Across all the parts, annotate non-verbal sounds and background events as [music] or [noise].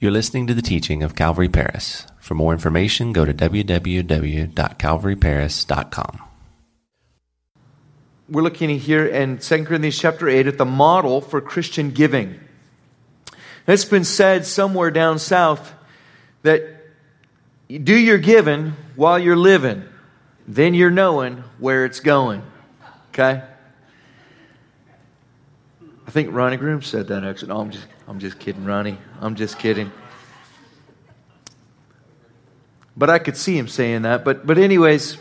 You're listening to the teaching of Calvary Paris. For more information, go to www.calvaryparis.com. We're looking here in 2 Corinthians chapter 8 at the model for Christian giving. It's been said somewhere down south that do your giving while you're living, then you're knowing where it's going. Okay? I think Ronnie Groom said that actually. No, I'm just, I'm just kidding, Ronnie. I'm just kidding. But I could see him saying that. But, but anyways,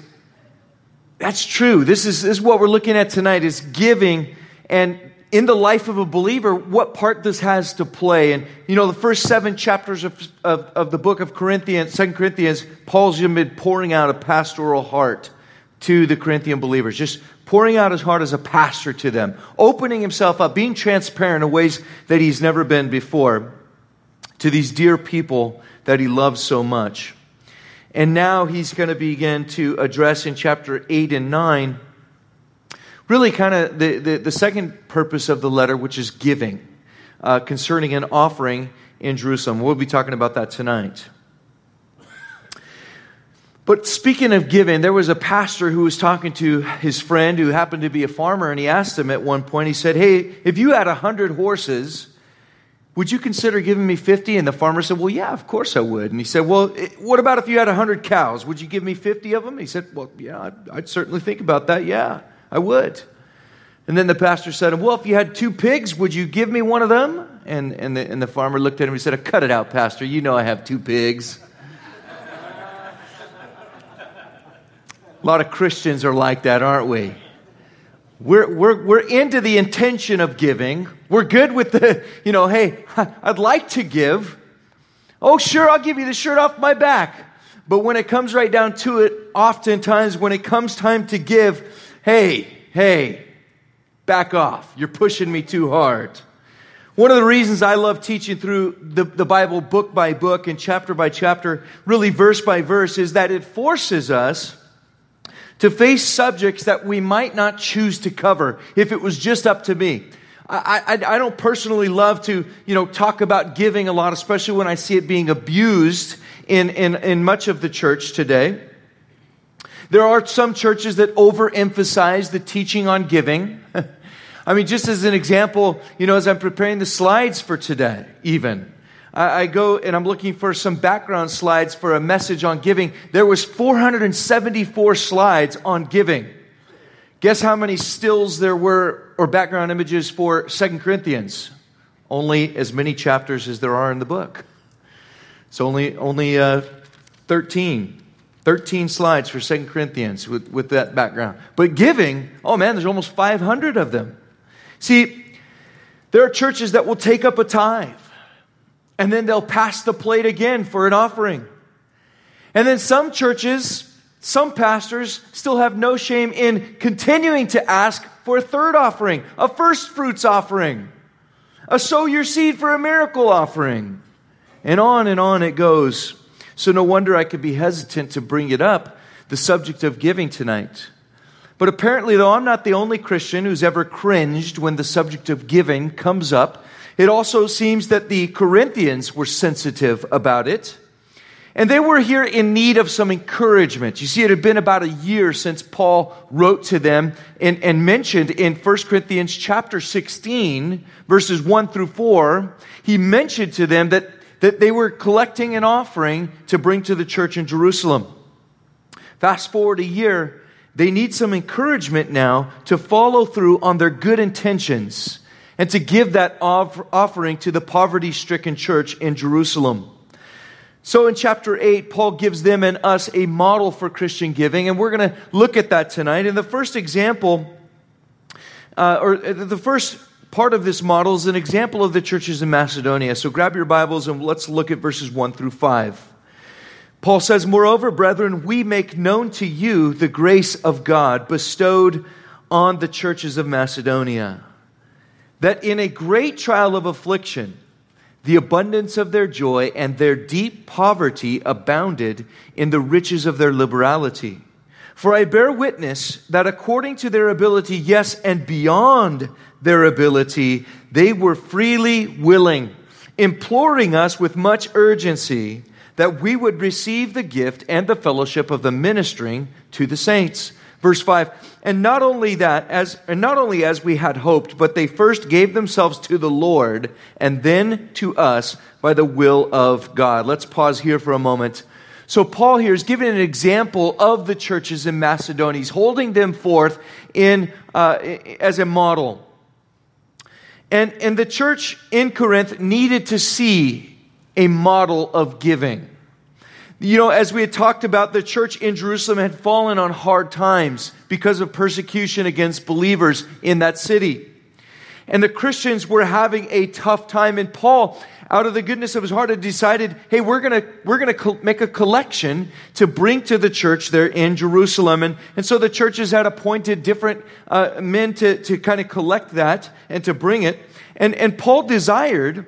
that's true. This is, this is what we're looking at tonight is giving and in the life of a believer, what part this has to play. And, you know, the first seven chapters of, of, of the book of Corinthians, Second Corinthians, Paul's been pouring out a pastoral heart to the Corinthian believers, just pouring out his heart as a pastor to them, opening himself up, being transparent in ways that he's never been before to these dear people that he loves so much. And now he's going to begin to address in chapter 8 and 9 really kind of the, the, the, second purpose of the letter, which is giving, uh, concerning an offering in Jerusalem. We'll be talking about that tonight. But speaking of giving, there was a pastor who was talking to his friend who happened to be a farmer, and he asked him at one point, he said, Hey, if you had a 100 horses, would you consider giving me 50? And the farmer said, Well, yeah, of course I would. And he said, Well, what about if you had 100 cows? Would you give me 50 of them? He said, Well, yeah, I'd, I'd certainly think about that. Yeah, I would. And then the pastor said, Well, if you had two pigs, would you give me one of them? And, and, the, and the farmer looked at him and said, Cut it out, Pastor. You know I have two pigs. A lot of Christians are like that, aren't we? We're, we're, we're into the intention of giving. We're good with the, you know, hey, [laughs] I'd like to give. Oh, sure, I'll give you the shirt off my back. But when it comes right down to it, oftentimes when it comes time to give, hey, hey, back off. You're pushing me too hard. One of the reasons I love teaching through the, the Bible book by book and chapter by chapter, really verse by verse, is that it forces us to face subjects that we might not choose to cover if it was just up to me. I, I, I, don't personally love to, you know, talk about giving a lot, especially when I see it being abused in, in, in much of the church today. There are some churches that overemphasize the teaching on giving. [laughs] I mean, just as an example, you know, as I'm preparing the slides for today, even, I, go and I'm looking for some background slides for a message on giving. There was 474 slides on giving. Guess how many stills there were or background images for Second Corinthians? Only as many chapters as there are in the book. It's only only uh, 13. 13 slides for Second Corinthians with, with that background. But giving, oh man, there's almost 500 of them. See, there are churches that will take up a tithe and then they'll pass the plate again for an offering. And then some churches, some pastors still have no shame in continuing to ask for a third offering, a first fruits offering, a sow your seed for a miracle offering. And on and on it goes. So no wonder I could be hesitant to bring it up, the subject of giving tonight. But apparently, though, I'm not the only Christian who's ever cringed when the subject of giving comes up it also seems that the Corinthians were sensitive about it. And they were here in need of some encouragement. You see, it had been about a year since Paul wrote to them and, and, mentioned in 1 Corinthians chapter 16, verses 1 through 4, he mentioned to them that, that they were collecting an offering to bring to the church in Jerusalem. Fast forward a year, they need some encouragement now to follow through on their good intentions and to give that offering to the poverty stricken church in Jerusalem. So in chapter 8, Paul gives them and us a model for Christian giving, and we're going to look at that tonight. And the first example, uh, or the first part of this model is an example of the churches in Macedonia. So grab your Bibles and let's look at verses 1 through 5. Paul says, Moreover, brethren, we make known to you the grace of God bestowed on the churches of Macedonia that in a great trial of affliction, the abundance of their joy and their deep poverty abounded in the riches of their liberality. For I bear witness that according to their ability, yes, and beyond their ability, they were freely willing, imploring us with much urgency that we would receive the gift and the fellowship of the ministering to the saints. Verse 5 And not only that, as, and not only as we had hoped, but they first gave themselves to the Lord and then to us by the will of God. Let's pause here for a moment. So, Paul here is giving an example of the churches in Macedonia. He's holding them forth in, uh, as a model. And, and the church in Corinth needed to see a model of giving. You know, as we had talked about, the church in Jerusalem had fallen on hard times because of persecution against believers in that city. And the Christians were having a tough time. And Paul, out of the goodness of his heart, had decided, hey, we're going to we're gonna co- make a collection to bring to the church there in Jerusalem. And, and so the churches had appointed different uh, men to, to kind of collect that and to bring it. And, and Paul desired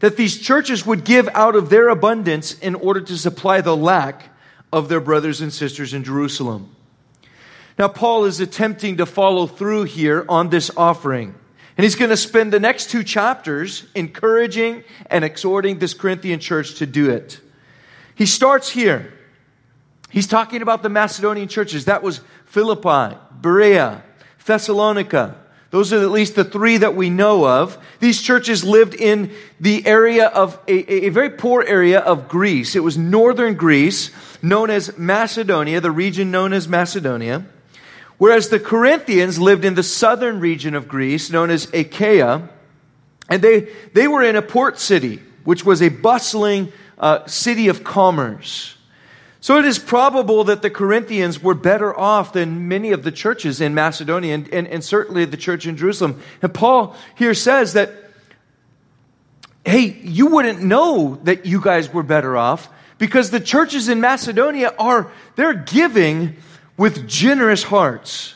that these churches would give out of their abundance in order to supply the lack of their brothers and sisters in Jerusalem. Now, Paul is attempting to follow through here on this offering. And he's going to spend the next two chapters encouraging and exhorting this Corinthian church to do it. He starts here. He's talking about the Macedonian churches. That was Philippi, Berea, Thessalonica. Those are at least the three that we know of. These churches lived in the area of a, a very poor area of Greece. It was northern Greece, known as Macedonia, the region known as Macedonia. Whereas the Corinthians lived in the southern region of Greece, known as Achaia, and they, they were in a port city, which was a bustling uh, city of commerce. So it is probable that the Corinthians were better off than many of the churches in Macedonia and, and, and certainly the church in Jerusalem. And Paul here says that, hey, you wouldn't know that you guys were better off because the churches in Macedonia are, they're giving with generous hearts.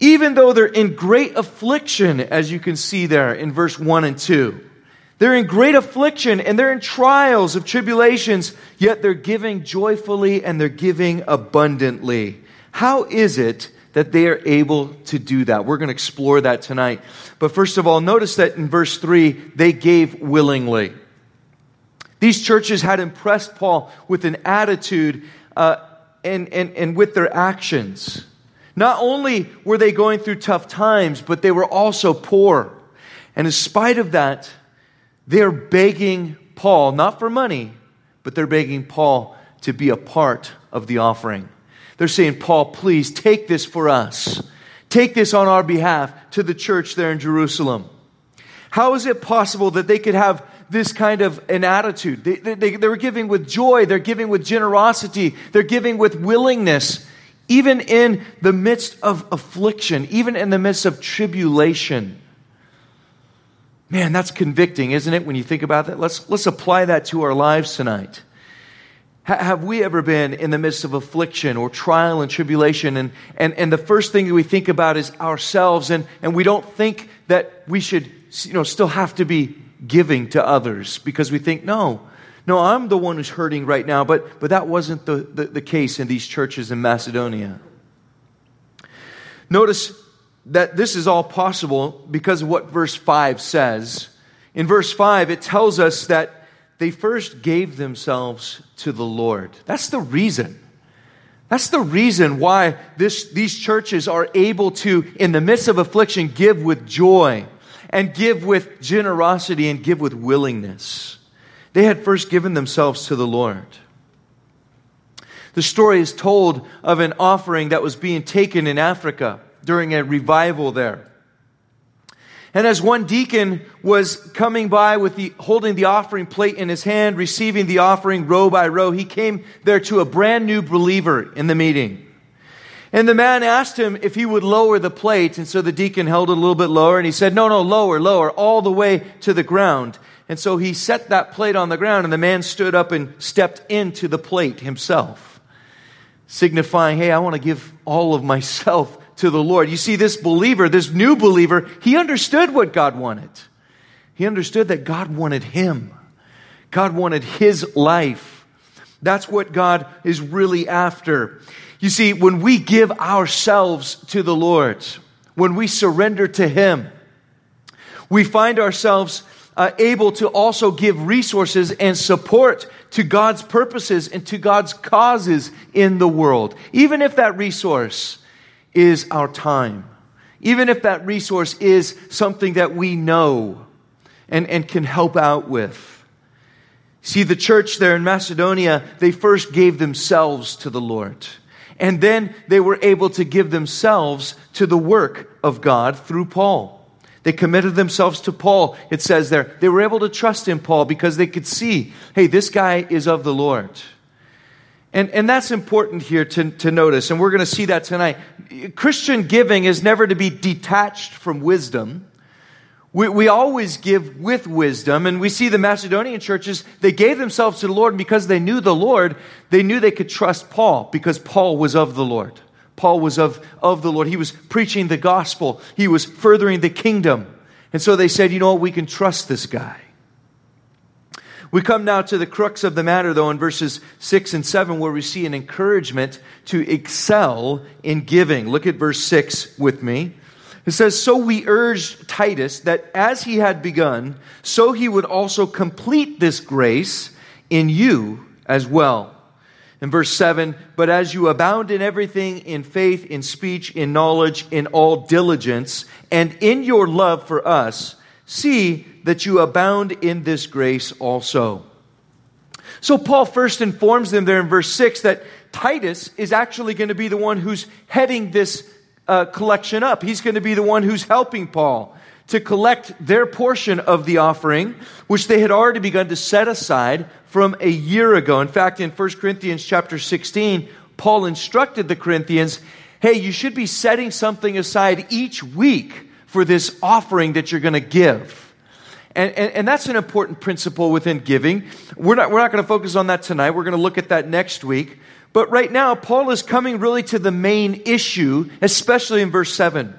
Even though they're in great affliction, as you can see there in verse 1 and 2. They're in great affliction and they're in trials of tribulations, yet they're giving joyfully and they're giving abundantly. How is it that they are able to do that? We're going to explore that tonight. But first of all, notice that in verse 3, they gave willingly. These churches had impressed Paul with an attitude uh, and, and, and with their actions. Not only were they going through tough times, but they were also poor. And in spite of that, they're begging Paul, not for money, but they're begging Paul to be a part of the offering. They're saying, Paul, please take this for us. Take this on our behalf to the church there in Jerusalem. How is it possible that they could have this kind of an attitude. They, they, they were giving with joy, they're giving with generosity, they're giving with willingness, even in the midst of affliction, even in the midst of tribulation. Man, that's convicting, isn't it, when you think about that? Let's, let's apply that to our lives tonight. have we ever been in the midst of affliction or trial and tribulation? And, and, and the first thing that we think about is ourselves, and, and we don't think that we should you know, still have to be giving to others because we think, no, no, I'm the one who's hurting right now. But, but that wasn't the, the, the case in these churches in Macedonia. Notice that this is all possible because of what verse 5 says. In verse 5, it tells us that they first gave themselves to the Lord. That's the reason. That's the reason why this, these churches are able to, in the midst of affliction, give with joy and give with generosity and give with willingness. They had first given themselves to the Lord. The story is told of an offering that was being taken in Africa during a revival there. And as one deacon was coming by with the, holding the offering plate in his hand, receiving the offering row by row, he came there to a brand new believer in the meeting. And the man asked him if he would lower the plate. And so the deacon held it a little bit lower and he said, No, no, lower, lower, all the way to the ground. And so he set that plate on the ground and the man stood up and stepped into the plate himself, signifying, Hey, I want to give all of myself to the Lord. You see, this believer, this new believer, he understood what God wanted. He understood that God wanted him, God wanted his life. That's what God is really after. You see, when we give ourselves to the Lord, when we surrender to Him, we find ourselves uh, able to also give resources and support to God's purposes and to God's causes in the world. Even if that resource is our time, even if that resource is something that we know and, and can help out with. See, the church there in Macedonia, they first gave themselves to the Lord. And then they were able to give themselves to the work of God through Paul. They committed themselves to Paul, it says there. They were able to trust in Paul because they could see, hey, this guy is of the Lord. And, and that's important here to, to notice, and we're going to see that tonight. Christian giving is never to be detached from wisdom. We, we always give with wisdom, and we see the Macedonian churches, they gave themselves to the Lord, and because they knew the Lord, they knew they could trust Paul because Paul was of the Lord. Paul was of, of the Lord. He was preaching the gospel, he was furthering the kingdom. And so they said, you know what, we can trust this guy. We come now to the crux of the matter, though, in verses 6 and 7, where we see an encouragement to excel in giving. Look at verse 6 with me. It says, So we urged Titus that as he had begun, so he would also complete this grace in you as well. In verse 7, but as you abound in everything, in faith, in speech, in knowledge, in all diligence, and in your love for us, see that you abound in this grace also. So Paul first informs them there in verse 6 that Titus is actually going to be the one who's heading this uh, collection up. He's going to be the one who's helping Paul to collect their portion of the offering, which they had already begun to set aside from a year ago. In fact, in 1 Corinthians chapter 16, Paul instructed the Corinthians, hey, you should be setting something aside each week for this offering that you're going to give. And, and, and, that's an important principle within giving. We're not, we're not going to focus on that tonight. We're going to look at that next week. But right now, Paul is coming really to the main issue, especially in verse 7.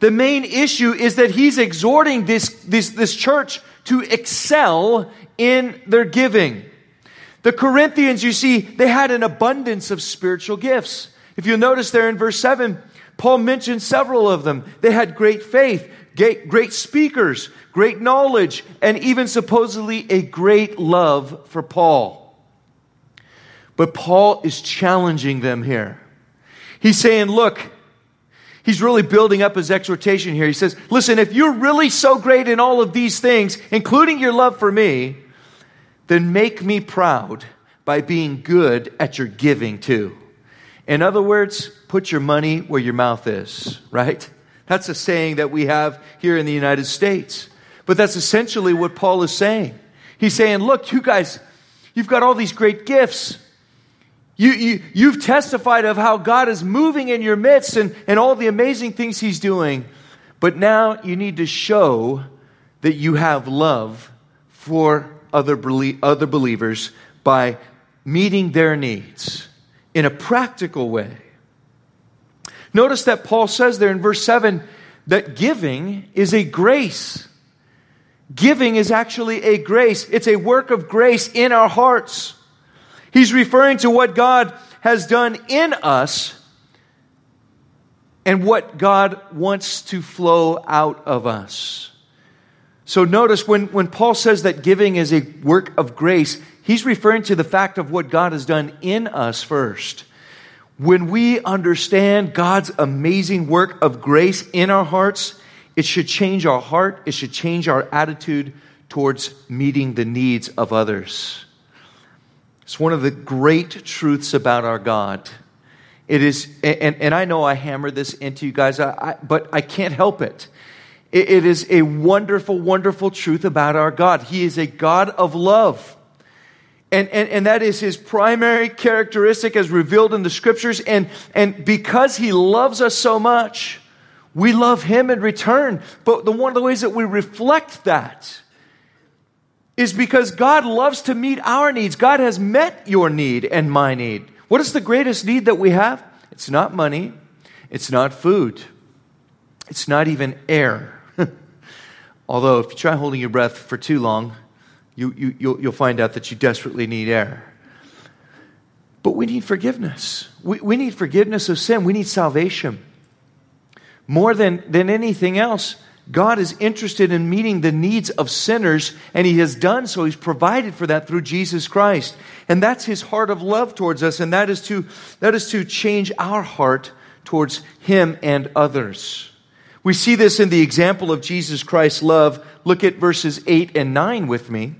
The main issue is that he's exhorting this, this, this church to excel in their giving. The Corinthians, you see, they had an abundance of spiritual gifts. If you notice there in verse 7, Paul mentioned several of them. They had great faith, great, speakers, great knowledge, and even supposedly a great love for Paul. But Paul is challenging them here. He's saying, look, He's really building up his exhortation here. He says, Listen, if you're really so great in all of these things, including your love for me, then make me proud by being good at your giving too. In other words, put your money where your mouth is, right? That's a saying that we have here in the United States. But that's essentially what Paul is saying. He's saying, Look, you guys, you've got all these great gifts. You, you, you've testified of how God is moving in your midst and, and all the amazing things He's doing. But now you need to show that you have love for other, other believers by meeting their needs in a practical way. Notice that Paul says there in verse 7 that giving is a grace. Giving is actually a grace, it's a work of grace in our hearts. He's referring to what God has done in us and what God wants to flow out of us. So notice when, when Paul says that giving is a work of grace, he's referring to the fact of what God has done in us first. When we understand God's amazing work of grace in our hearts, it should change our heart, it should change our attitude towards meeting the needs of others. It's one of the great truths about our God. It is, and, and I know I hammer this into you guys, I, I, but I can't help it. it. It is a wonderful, wonderful truth about our God. He is a God of love. And, and, and that is his primary characteristic as revealed in the scriptures. And, and because he loves us so much, we love him in return. But the, one of the ways that we reflect that is because God loves to meet our needs. God has met your need and my need. What is the greatest need that we have? It's not money, it's not food, it's not even air. [laughs] Although, if you try holding your breath for too long, you, you, you'll, you'll find out that you desperately need air. But we need forgiveness. We, we need forgiveness of sin. We need salvation. More than, than anything else, God is interested in meeting the needs of sinners, and He has done so. He's provided for that through Jesus Christ. And that's His heart of love towards us, and that is to, that is to change our heart towards Him and others. We see this in the example of Jesus Christ's love. Look at verses 8 and 9 with me.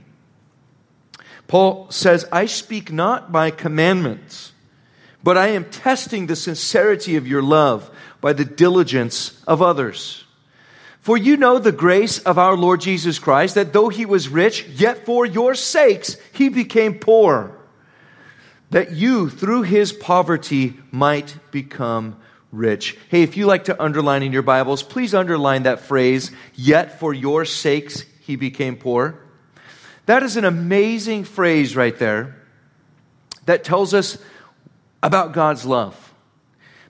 Paul says, I speak not by commandments, but I am testing the sincerity of your love by the diligence of others. For you know the grace of our Lord Jesus Christ, that though he was rich, yet for your sakes he became poor, that you through his poverty might become rich. Hey, if you like to underline in your Bibles, please underline that phrase, yet for your sakes he became poor. That is an amazing phrase right there that tells us about God's love.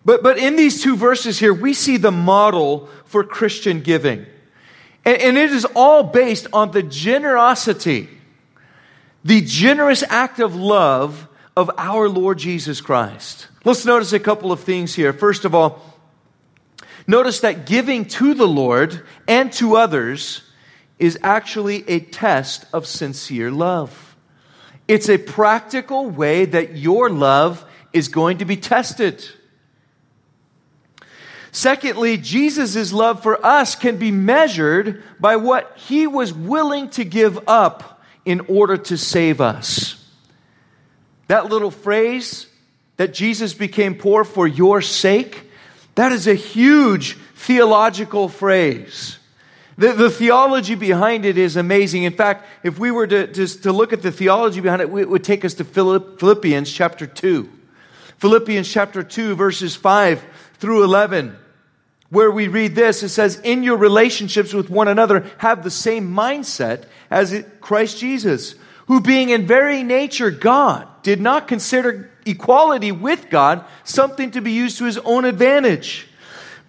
But, but in these two verses here, we see the model for Christian giving. And, and it is all based on the generosity, the generous act of love of our Lord Jesus Christ. Let's notice a couple of things here. First of all, notice that giving to the Lord and to others is actually a test of sincere love. It's a practical way that your love is going to be tested. Secondly, Jesus' love for us can be measured by what he was willing to give up in order to save us. That little phrase, that Jesus became poor for your sake, that is a huge theological phrase. The, the, theology behind it is amazing. In fact, if we were to, to, to look at the theology behind it, it would take us to Philippians chapter 2. Philippians chapter 2, verses 5 through 11 where we read this it says, In your relationships with one another, have the same mindset as Christ Jesus, who being in very nature God, did not consider equality with God something to be used to his own advantage,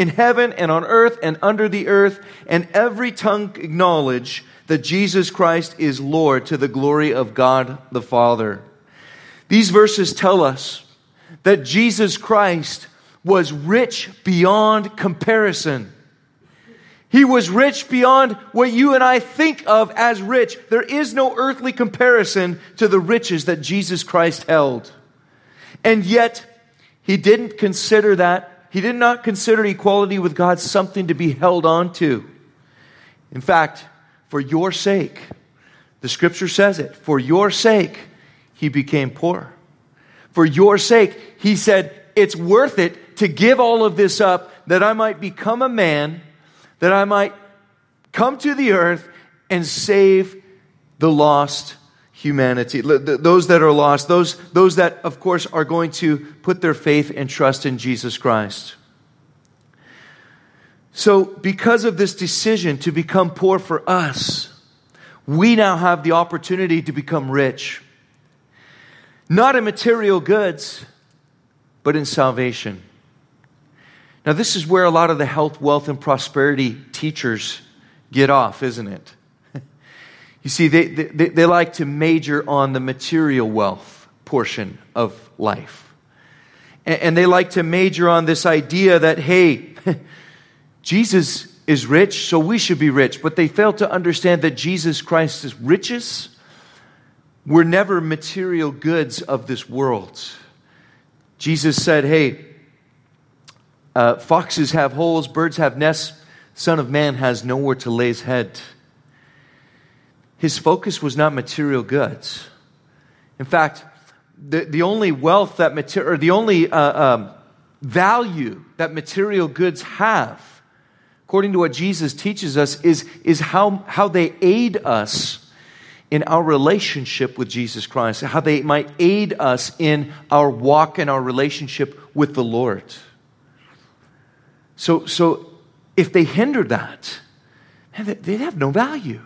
in heaven and on earth and under the earth, and every tongue acknowledge that Jesus Christ is Lord to the glory of God the Father. These verses tell us that Jesus Christ was rich beyond comparison. He was rich beyond what you and I think of as rich. There is no earthly comparison to the riches that Jesus Christ held. And yet, he didn't consider that. He did not consider equality with God something to be held on to. In fact, for your sake, the scripture says it, for your sake, he became poor. For your sake, he said, it's worth it to give all of this up that I might become a man, that I might come to the earth and save the lost humanity. Those that are lost, those, those that, of course, are going to put their faith and trust in Jesus Christ. So, because of this decision to become poor for us, we now have the opportunity to become rich. Not in material goods, but in salvation. Now, this is where a lot of the health, wealth, and prosperity teachers get off, isn't it? You see, they, they, they like to major on the material wealth portion of life. And, and they like to major on this idea that, hey, [laughs] Jesus is rich, so we should be rich. But they fail to understand that Jesus Christ's riches were never material goods of this world. Jesus said, Hey, uh, foxes have holes, birds have nests, Son of Man has nowhere to lay his head. His focus was not material goods. In fact, the, the only wealth that material, or the only uh, um, value that material goods have, according to what Jesus teaches us, is, is how, how they aid us in our relationship with Jesus Christ, how they might aid us in our walk and our relationship with the Lord. So, so if they hinder that, they'd have no value.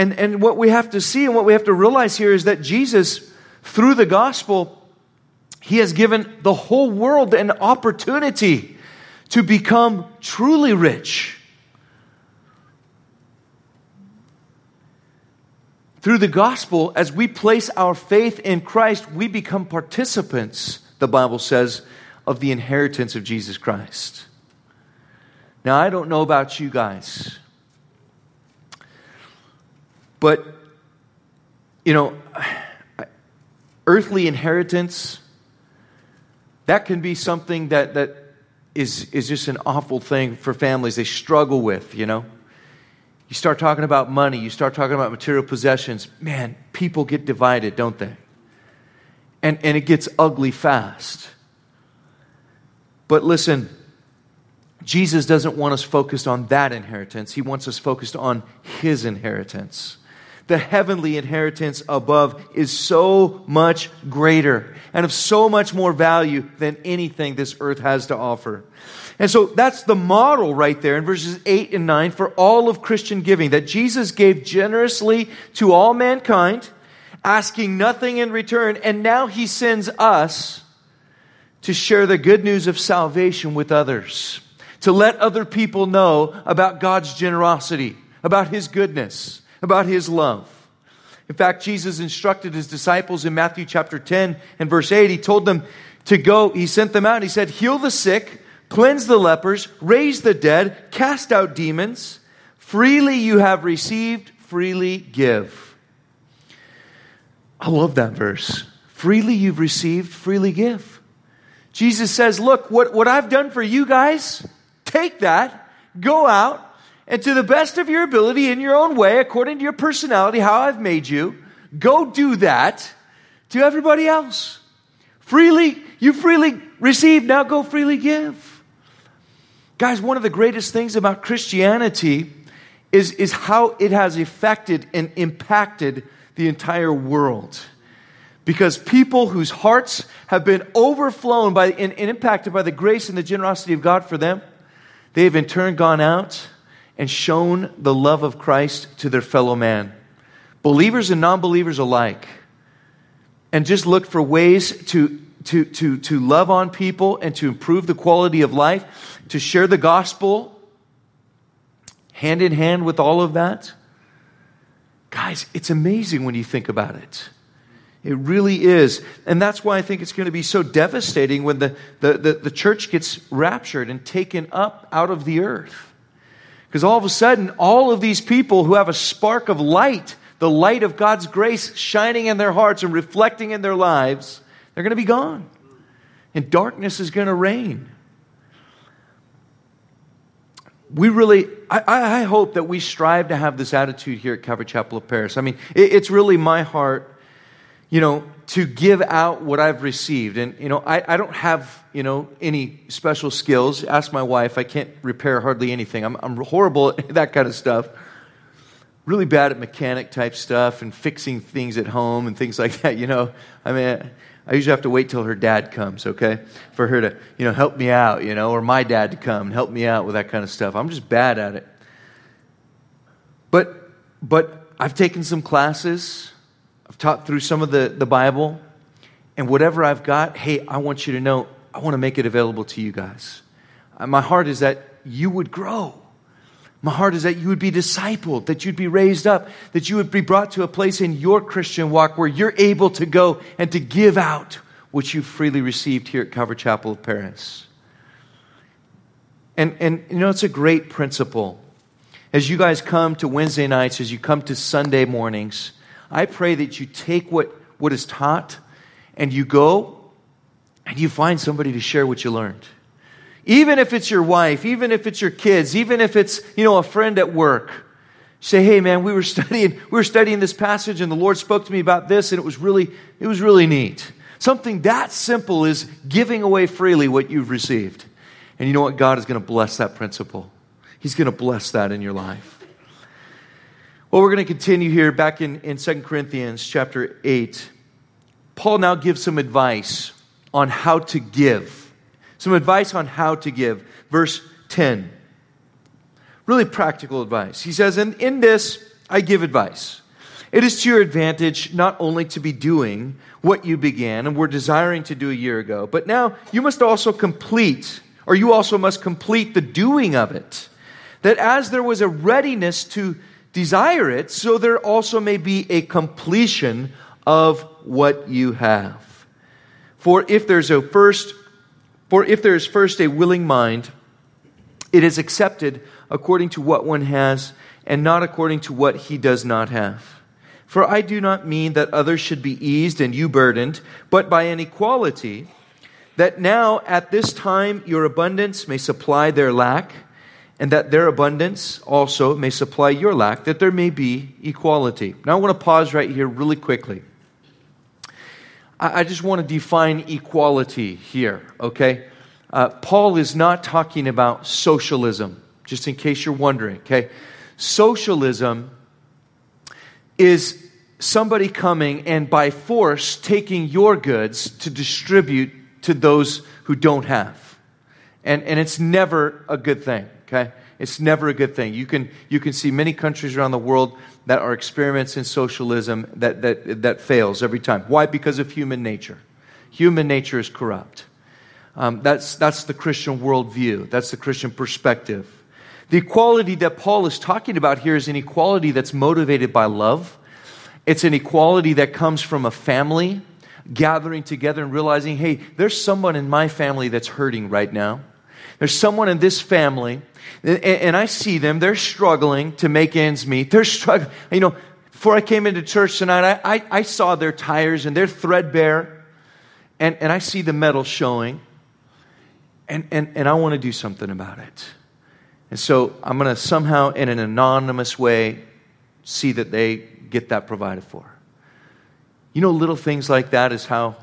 And, and what we have to see and what we have to realize here is that Jesus, through the gospel, he has given the whole world an opportunity to become truly rich. Through the gospel, as we place our faith in Christ, we become participants, the Bible says, of the inheritance of Jesus Christ. Now, I don't know about you guys, but, you know, earthly inheritance, that can be something that, that is, is just an awful thing for families. They struggle with, you know. You start talking about money, you start talking about material possessions, man, people get divided, don't they? And, and it gets ugly fast. But listen, Jesus doesn't want us focused on that inheritance. He wants us focused on His inheritance. The heavenly inheritance above is so much greater and of so much more value than anything this earth has to offer. And so that's the model right there in verses 8 and 9 for all of Christian giving that Jesus gave generously to all mankind, asking nothing in return, and now he sends us to share the good news of salvation with others to let other people know about God's generosity, about His goodness, about His love. In fact, Jesus instructed His disciples in Matthew chapter 10 and verse 8. He told them to go, He sent them out. He said, Heal the sick, cleanse the lepers, raise the dead, cast out demons. Freely you have received, freely give. I love that verse. Freely you've received, freely give. Jesus says, Look, what, what I've done for you guys, Take that, go out, and to the best of your ability, in your own way, according to your personality, how I've made you, go do that to everybody else. Freely, you freely receive, now go freely give. Guys, one of the greatest things about Christianity is, is how it has affected and impacted the entire world. Because people whose hearts have been overflown by and, and impacted by the grace and the generosity of God for them, they have in turn gone out and shown the love of Christ to their fellow man, believers and non believers alike, and just look for ways to, to, to, to love on people and to improve the quality of life, to share the gospel hand in hand with all of that. Guys, it's amazing when you think about it. It really is. And that's why I think it's going to be so devastating when the, the, the, the church gets raptured and taken up out of the earth. Because all of a sudden, all of these people who have a spark of light, the light of God's grace shining in their hearts and reflecting in their lives, they're going to be gone. And darkness is going to reign. We really, I, I, hope that we strive to have this attitude here at Calvary Chapel of Paris. I mean, it, it's really my heart you know, to give out what I've received. And, you know, I, I don't have, you know, any special skills. Ask my wife. I can't repair hardly anything. I'm, I'm horrible at [laughs] that kind of stuff. Really bad at mechanic type stuff and fixing things at home and things [laughs] like that, you know. I mean, I usually have to wait till her dad comes, okay, for her to, you know, help me out, you know, or my dad to come and help me out with that kind of stuff. I'm just bad at it. But, but I've taken some classes I've taught through some of the, the Bible, and whatever I've got, hey, I want you to know, I want to make it available to you guys. Uh, my heart is that you would grow. My heart is that you would be discipled, that you'd be raised up, that you would be brought to a place in your Christian walk where you're able to go and to give out what you've freely received here at Calvary Chapel of Paris. And, and you know, it's a great principle. As you guys come to Wednesday nights, as you come to Sunday mornings, I pray that you take what, what is taught and you go and you find somebody to share what you learned. Even if it's your wife, even if it's your kids, even if it's, you know, a friend at work. Say, hey man, we were [laughs] studying, we were studying this passage and the Lord spoke to me about this and it was really, it was really neat. Something that simple is giving away freely what you've received. And you know what? God is going to bless that principle. He's going to bless that in your life. Well, we're going to continue here back in, in 2 Corinthians chapter 8. Paul now gives some advice on how to give. Some advice on how to give. Verse 10. Really practical advice. He says, And in this I give advice. It is to your advantage not only to be doing what you began and were desiring to do a year ago, but now you must also complete, or you also must complete the doing of it. That as there was a readiness to desire it, so there also may be a completion of what you have. For if there's a first, for if there is first a willing mind, it is accepted according to what one has and not according to what he does not have. For I do not mean that others should be eased and you burdened, but by an equality, that now at this time your abundance may supply their lack, and that their abundance also may supply your lack, that there may be equality. Now I want to pause right here really quickly. I, just want to define equality here, okay? Uh, Paul is not talking about socialism, just in case you're wondering, okay? Socialism is somebody coming and by force taking your goods to distribute to those who don't have. And, and it's never a good thing, okay? It's never a good thing. You can, you can see many countries around the world that are experiments in socialism that, that, that fails every time. Why? Because of human nature. Human nature is corrupt. Um, that's, that's the Christian worldview, that's the Christian perspective. The equality that Paul is talking about here is an equality that's motivated by love. It's an equality that comes from a family gathering together and realizing, hey, there's someone in my family that's hurting right now. There's someone in this family, and, I see them, they're struggling to make ends meet. They're struggling. You know, before I came into church tonight, I, I, I saw their tires and they're threadbare, and, and I see the metal showing, and, and, and I want to do something about it. And so I'm going to somehow, in an anonymous way, see that they get that provided for. You know, little things like that is how,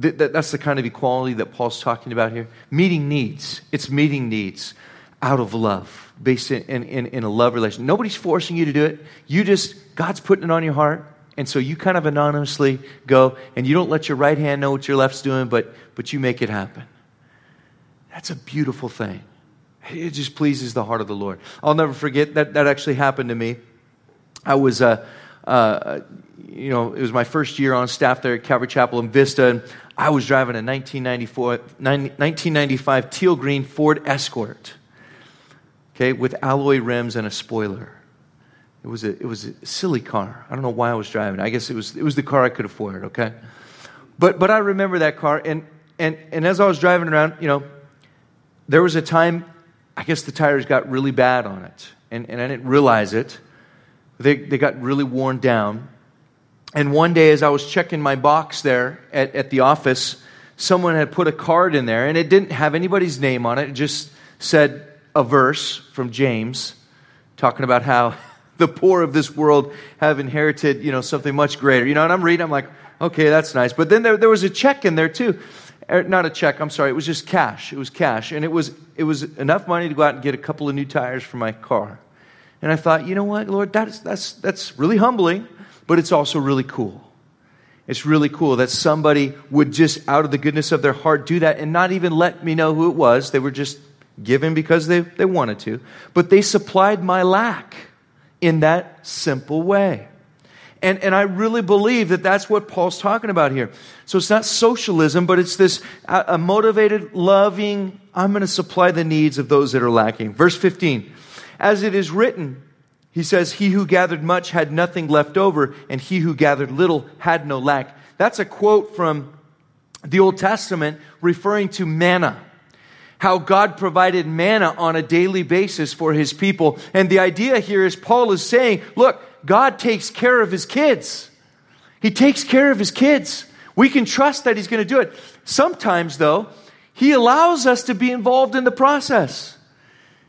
th- that's the kind of equality that Paul's talking about here. Meeting needs. It's meeting needs out of love, based in, in, in a love relation. Nobody's forcing you to do it. You just, God's putting it on your heart. And so you kind of anonymously go, and you don't let your right hand know what your left's doing, but, but you make it happen. That's a beautiful thing. It just pleases the heart of the Lord. I'll never forget that that actually happened to me. I was, uh, uh, you know, it was my first year on staff there at Calvary Chapel in Vista, and I was driving a 1995 teal green Ford Escort, okay, with alloy rims and a spoiler. It was a, it was a silly car. I don't know why I was driving. I guess it was, it was the car I could afford, okay? But, but I remember that car, and, and, and as I was driving around, you know, there was a time I guess the tires got really bad on it. And, and I didn't realize it. They, they got really worn down. And one day, as I was checking my box there at, at the office, someone had put a card in there, and it didn't have anybody's name on it. It just said a verse from James talking about how [laughs] the poor of this world have inherited, you know, something much greater. You know, and I'm reading, I'm like, okay, that's nice. But then there, there was a check in there too. Er, not a check, I'm sorry, it was just cash. It was cash. And it was, it was enough money to go out and get a couple of new tires for my car. And I thought, you know what, Lord, that's, that's, that's really humbling, but it's also really cool. It's really cool that somebody would just, out of the goodness of their heart, do that and not even let me know who it was. They were just given because they, they wanted to. But they supplied my lack in that simple way. And, and I really believe that that's what Paul's talking about here. So it's not socialism, but it's this a, motivated, loving, I'm going to supply the needs of those that are lacking. Verse 15. As it is written, he says, He who gathered much had nothing left over, and he who gathered little had no lack. That's a quote from the Old Testament referring to manna how God provided manna on a daily basis for his people. And the idea here is Paul is saying, look, God takes care of his kids. He takes care of his kids. We can trust that he's going to do it. Sometimes, though, he allows us to be involved in the process.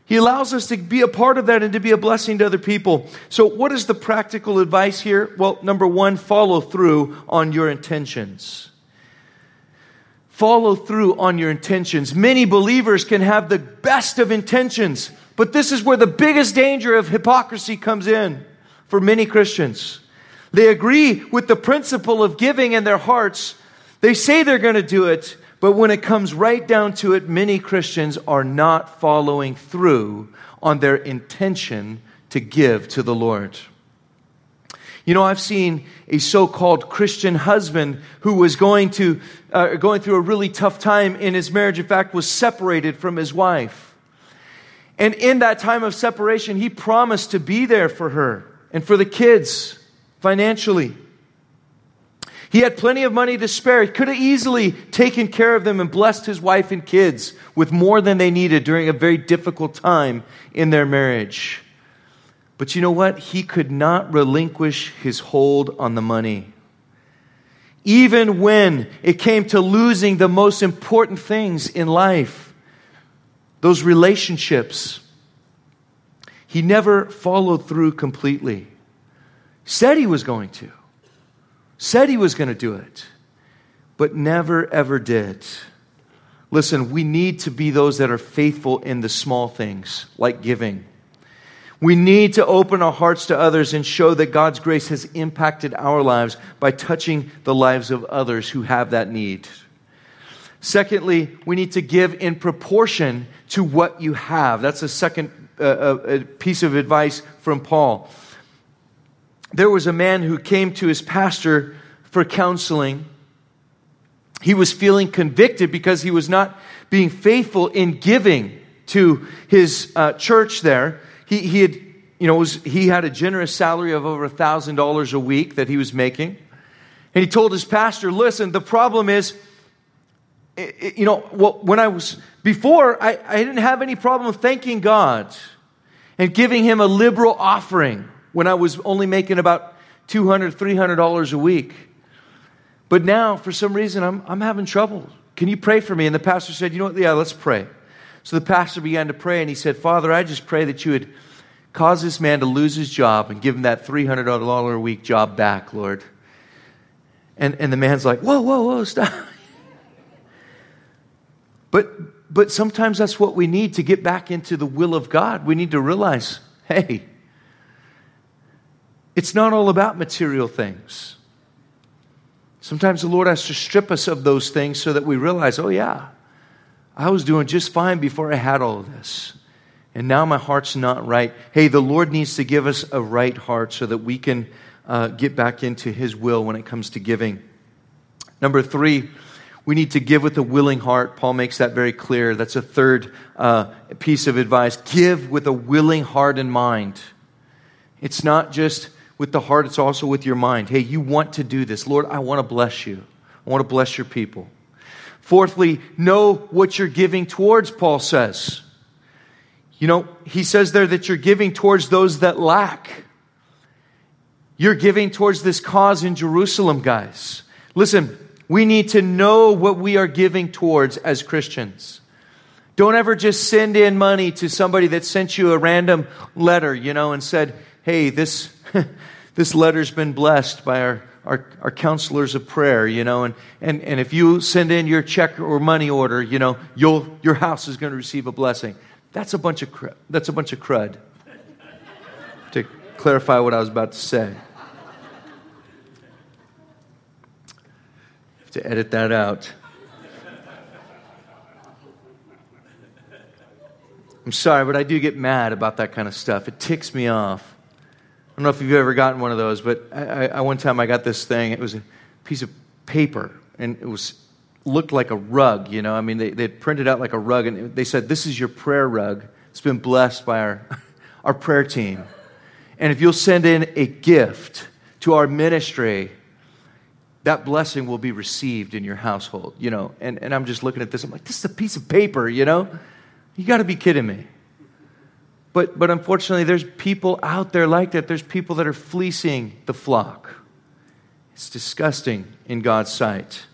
He allows us to be a part of that and to be a blessing to other people. So, what is the practical advice here? Well, number one, follow through on your intentions. Follow through on your intentions. Many believers can have the best of intentions, but this is where the biggest danger of hypocrisy comes in for many Christians. They agree with the principle of giving in their hearts. They say they're going to do it, but when it comes right down to it, many Christians are not following through on their intention to give to the Lord. You know, I've seen a so called Christian husband who was going, to, uh, going through a really tough time in his marriage. In fact, was separated from his wife. And in that time of separation, he promised to be there for her and for the kids financially. He had plenty of money to spare. He could have easily taken care of them and blessed his wife and kids with more than they needed during a very difficult time in their marriage. But you know what? He could not relinquish his hold on the money. Even when it came to losing the most important things in life, those relationships, he never followed through completely. Said he was going to said he was going to do it, but never ever did. Listen, we need to be those that are faithful in the small things, like giving. We need to open our hearts to others and show that God's grace has impacted our lives by touching the lives of others who have that need. Secondly, we need to give in proportion to what you have. That's a second uh, uh, piece of advice from Paul there was a man who came to his pastor for counseling. He was feeling convicted because he was not being faithful in giving to his uh, church there. He, he had, you know, was, he had a generous salary of over $1,000 a week that he was making. And he told his pastor, listen, the problem is, you know, when I was, before, I, I didn't have any problem thanking God and giving him a liberal offering when I was only making about $200, $300 a week. But now, for some reason, I'm, I'm having trouble. Can you pray for me? And the pastor said, You know what? Yeah, let's pray. So the pastor began to pray, and he said, Father, I just pray that you would cause this man to lose his job and give him that $300 a week job back, Lord. And, and the man's like, Whoa, whoa, whoa, stop. [laughs] but, but sometimes that's what we need to get back into the will of God. We need to realize, hey, it's not all about material things. Sometimes the Lord has to strip us of those things so that we realize, oh, yeah, I was doing just fine before I had all of this. And now my heart's not right. Hey, the Lord needs to give us a right heart so that we can uh, get back into His will when it comes to giving. Number three, we need to give with a willing heart. Paul makes that very clear. That's a third uh, piece of advice. Give with a willing heart and mind. It's not just with the heart, it's also with your mind. Hey, you want to do this. Lord, I want to bless you. I want to bless your people. Fourthly, know what you're giving towards, Paul says. You know, he says there that you're giving towards those that lack. You're giving towards this cause in Jerusalem, guys. Listen, we need to know what we are giving towards as Christians. Don't ever just send in money to somebody that sent you a random letter, you know, and said, hey, this, [laughs] this letter's been blessed by our, our, our, counselors of prayer, you know, and, and, and if you send in your check or money order, you know, you'll, your house is going to receive a blessing. That's a bunch of crud. That's a bunch of crud. to clarify what I was about to say. To edit that out. I'm sorry, but I do get mad about that kind of stuff. It ticks me off. Don't know if you've ever gotten one of those, but I, I, one time I got this thing. It was a piece of paper, and it was looked like a rug. You know, I mean, they they printed out like a rug, and they said, "This is your prayer rug. It's been blessed by our [laughs] our prayer team, and if you'll send in a gift to our ministry." That blessing will be received in your household, you know. And, and I'm just looking at this. I'm like, this is a piece of paper, you know? You got to be kidding me. But, but unfortunately, there's people out there like that. There's people that are fleecing the flock. It's disgusting in God's sight.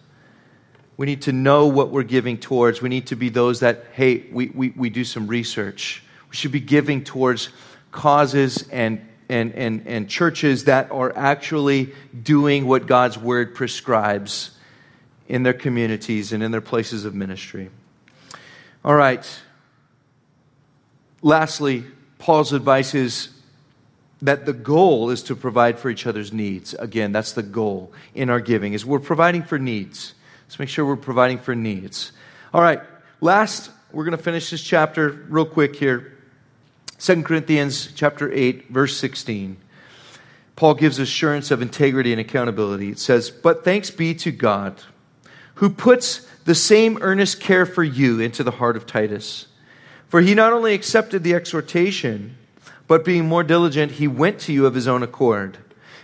We need to know what we're giving towards. We need to be those that, hey, we, we, we do some research. We should be giving towards causes and, and, and, and churches that are actually doing what God's word prescribes in their communities and in their places of ministry. All right. Lastly, Paul's advice is that the goal is to provide for each other's needs. Again, that's the goal in our giving is we're providing for needs. Let's make sure we're providing for needs. All right, last we're going to finish this chapter real quick here. 2 Corinthians chapter 8 verse 16. Paul gives assurance of integrity and accountability. It says, But thanks be to God, who puts the same earnest care for you into the heart of Titus. For he not only accepted the exhortation, but being more diligent, he went to you of his own accord.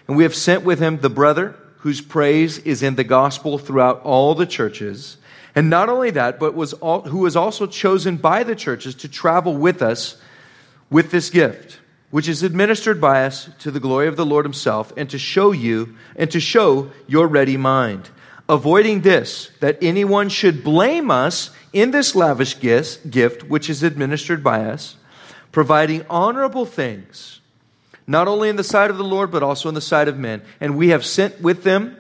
And we have sent with him the brother whose praise is in the gospel throughout all the churches. And not only that, but was all, who was also chosen by the churches to travel with us with this gift which is administered by us to the glory of the Lord Himself, and to show you and to show your ready mind. Avoiding this, that anyone should blame us in this lavish gift which is administered by us, providing honorable things, not only in the sight of the Lord, but also in the sight of men. And we have sent with them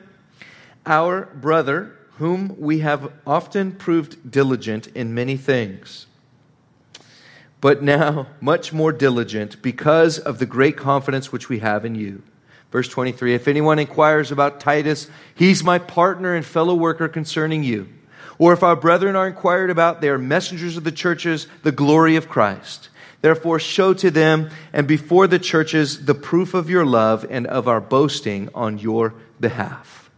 our brother, whom we have often proved diligent in many things but now much more diligent because of the great confidence which we have in you. Verse 23 If anyone inquires about Titus, he's my partner and fellow worker concerning you. Or if our brethren are inquired about, they are messengers of the churches, the glory of Christ. Therefore, show to them and before the churches the proof of your love and of our boasting on your behalf.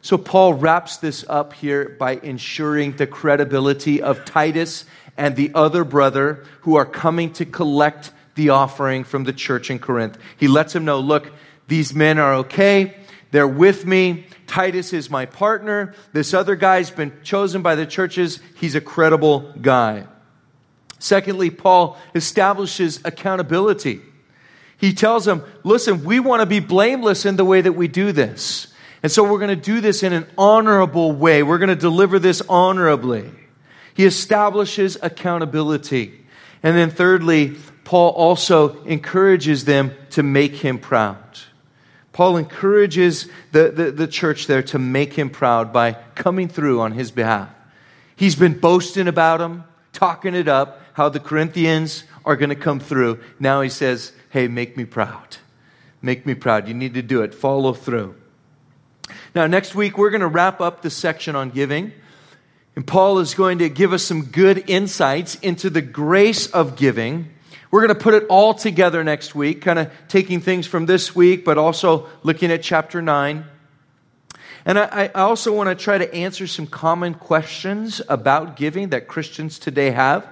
So, Paul wraps this up here by ensuring the credibility of Titus and the other brother who are coming to collect the offering from the church in Corinth. He lets him know look, these men are okay. They're with me. Titus is my partner. This other guy's been chosen by the churches. He's a credible guy. Secondly, Paul establishes accountability. He tells them, listen, we want to be blameless in the way that we do this. And so we're going to do this in an honorable way. We're going to deliver this honorably. He establishes accountability. And then, thirdly, Paul also encourages them to make him proud. Paul encourages the, the, the, church there to make him proud by coming through on his behalf. He's been boasting about him, talking it up, how the Corinthians are going to come through. Now he says, Hey, make me proud. Make me proud. You need to do it. Follow through. Now, next week, we're going to wrap up the section on giving. And Paul is going to give us some good insights into the grace of giving. We're going to put it all together next week, kind of taking things from this week, but also looking at chapter 9. And I, I also want to try to answer some common questions about giving that Christians today have.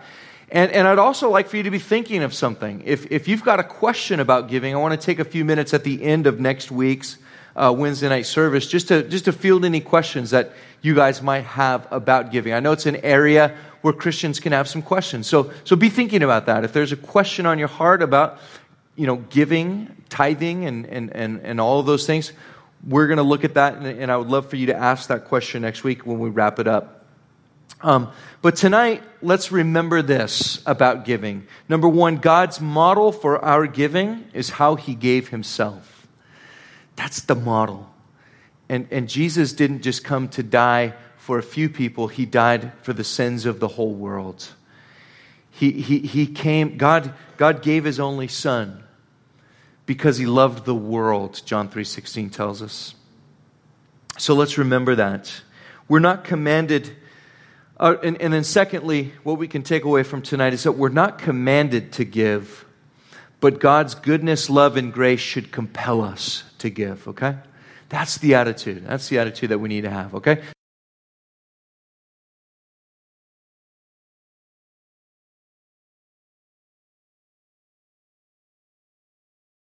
And, and I'd also like for you to be thinking of something. If, if you've got a question about giving, I want to take a few minutes at the end of next week's uh, Wednesday night service just to, just to field any questions that you guys might have about giving. I know it's an area where Christians can have some questions. So, so be thinking about that. If there's a question on your heart about, you know, giving, tithing, and, and, and, and all of those things, we're going to look at that. And, and, I would love for you to ask that question next week when we wrap it up. Um, but tonight, let's remember this about giving. Number one, God's model for our giving is how he gave himself. That's the model. And, and Jesus didn't just come to die for a few people, He died for the sins of the whole world. He, he, he came, God, God gave His only Son because He loved the world, John 3.16 tells us. So let's remember that. We're not commanded, uh, and, and then secondly, what we can take away from tonight is that we're not commanded to give, but God's goodness, love, and grace should compel us to give, okay? That's the attitude. That's the attitude that we need to have, okay?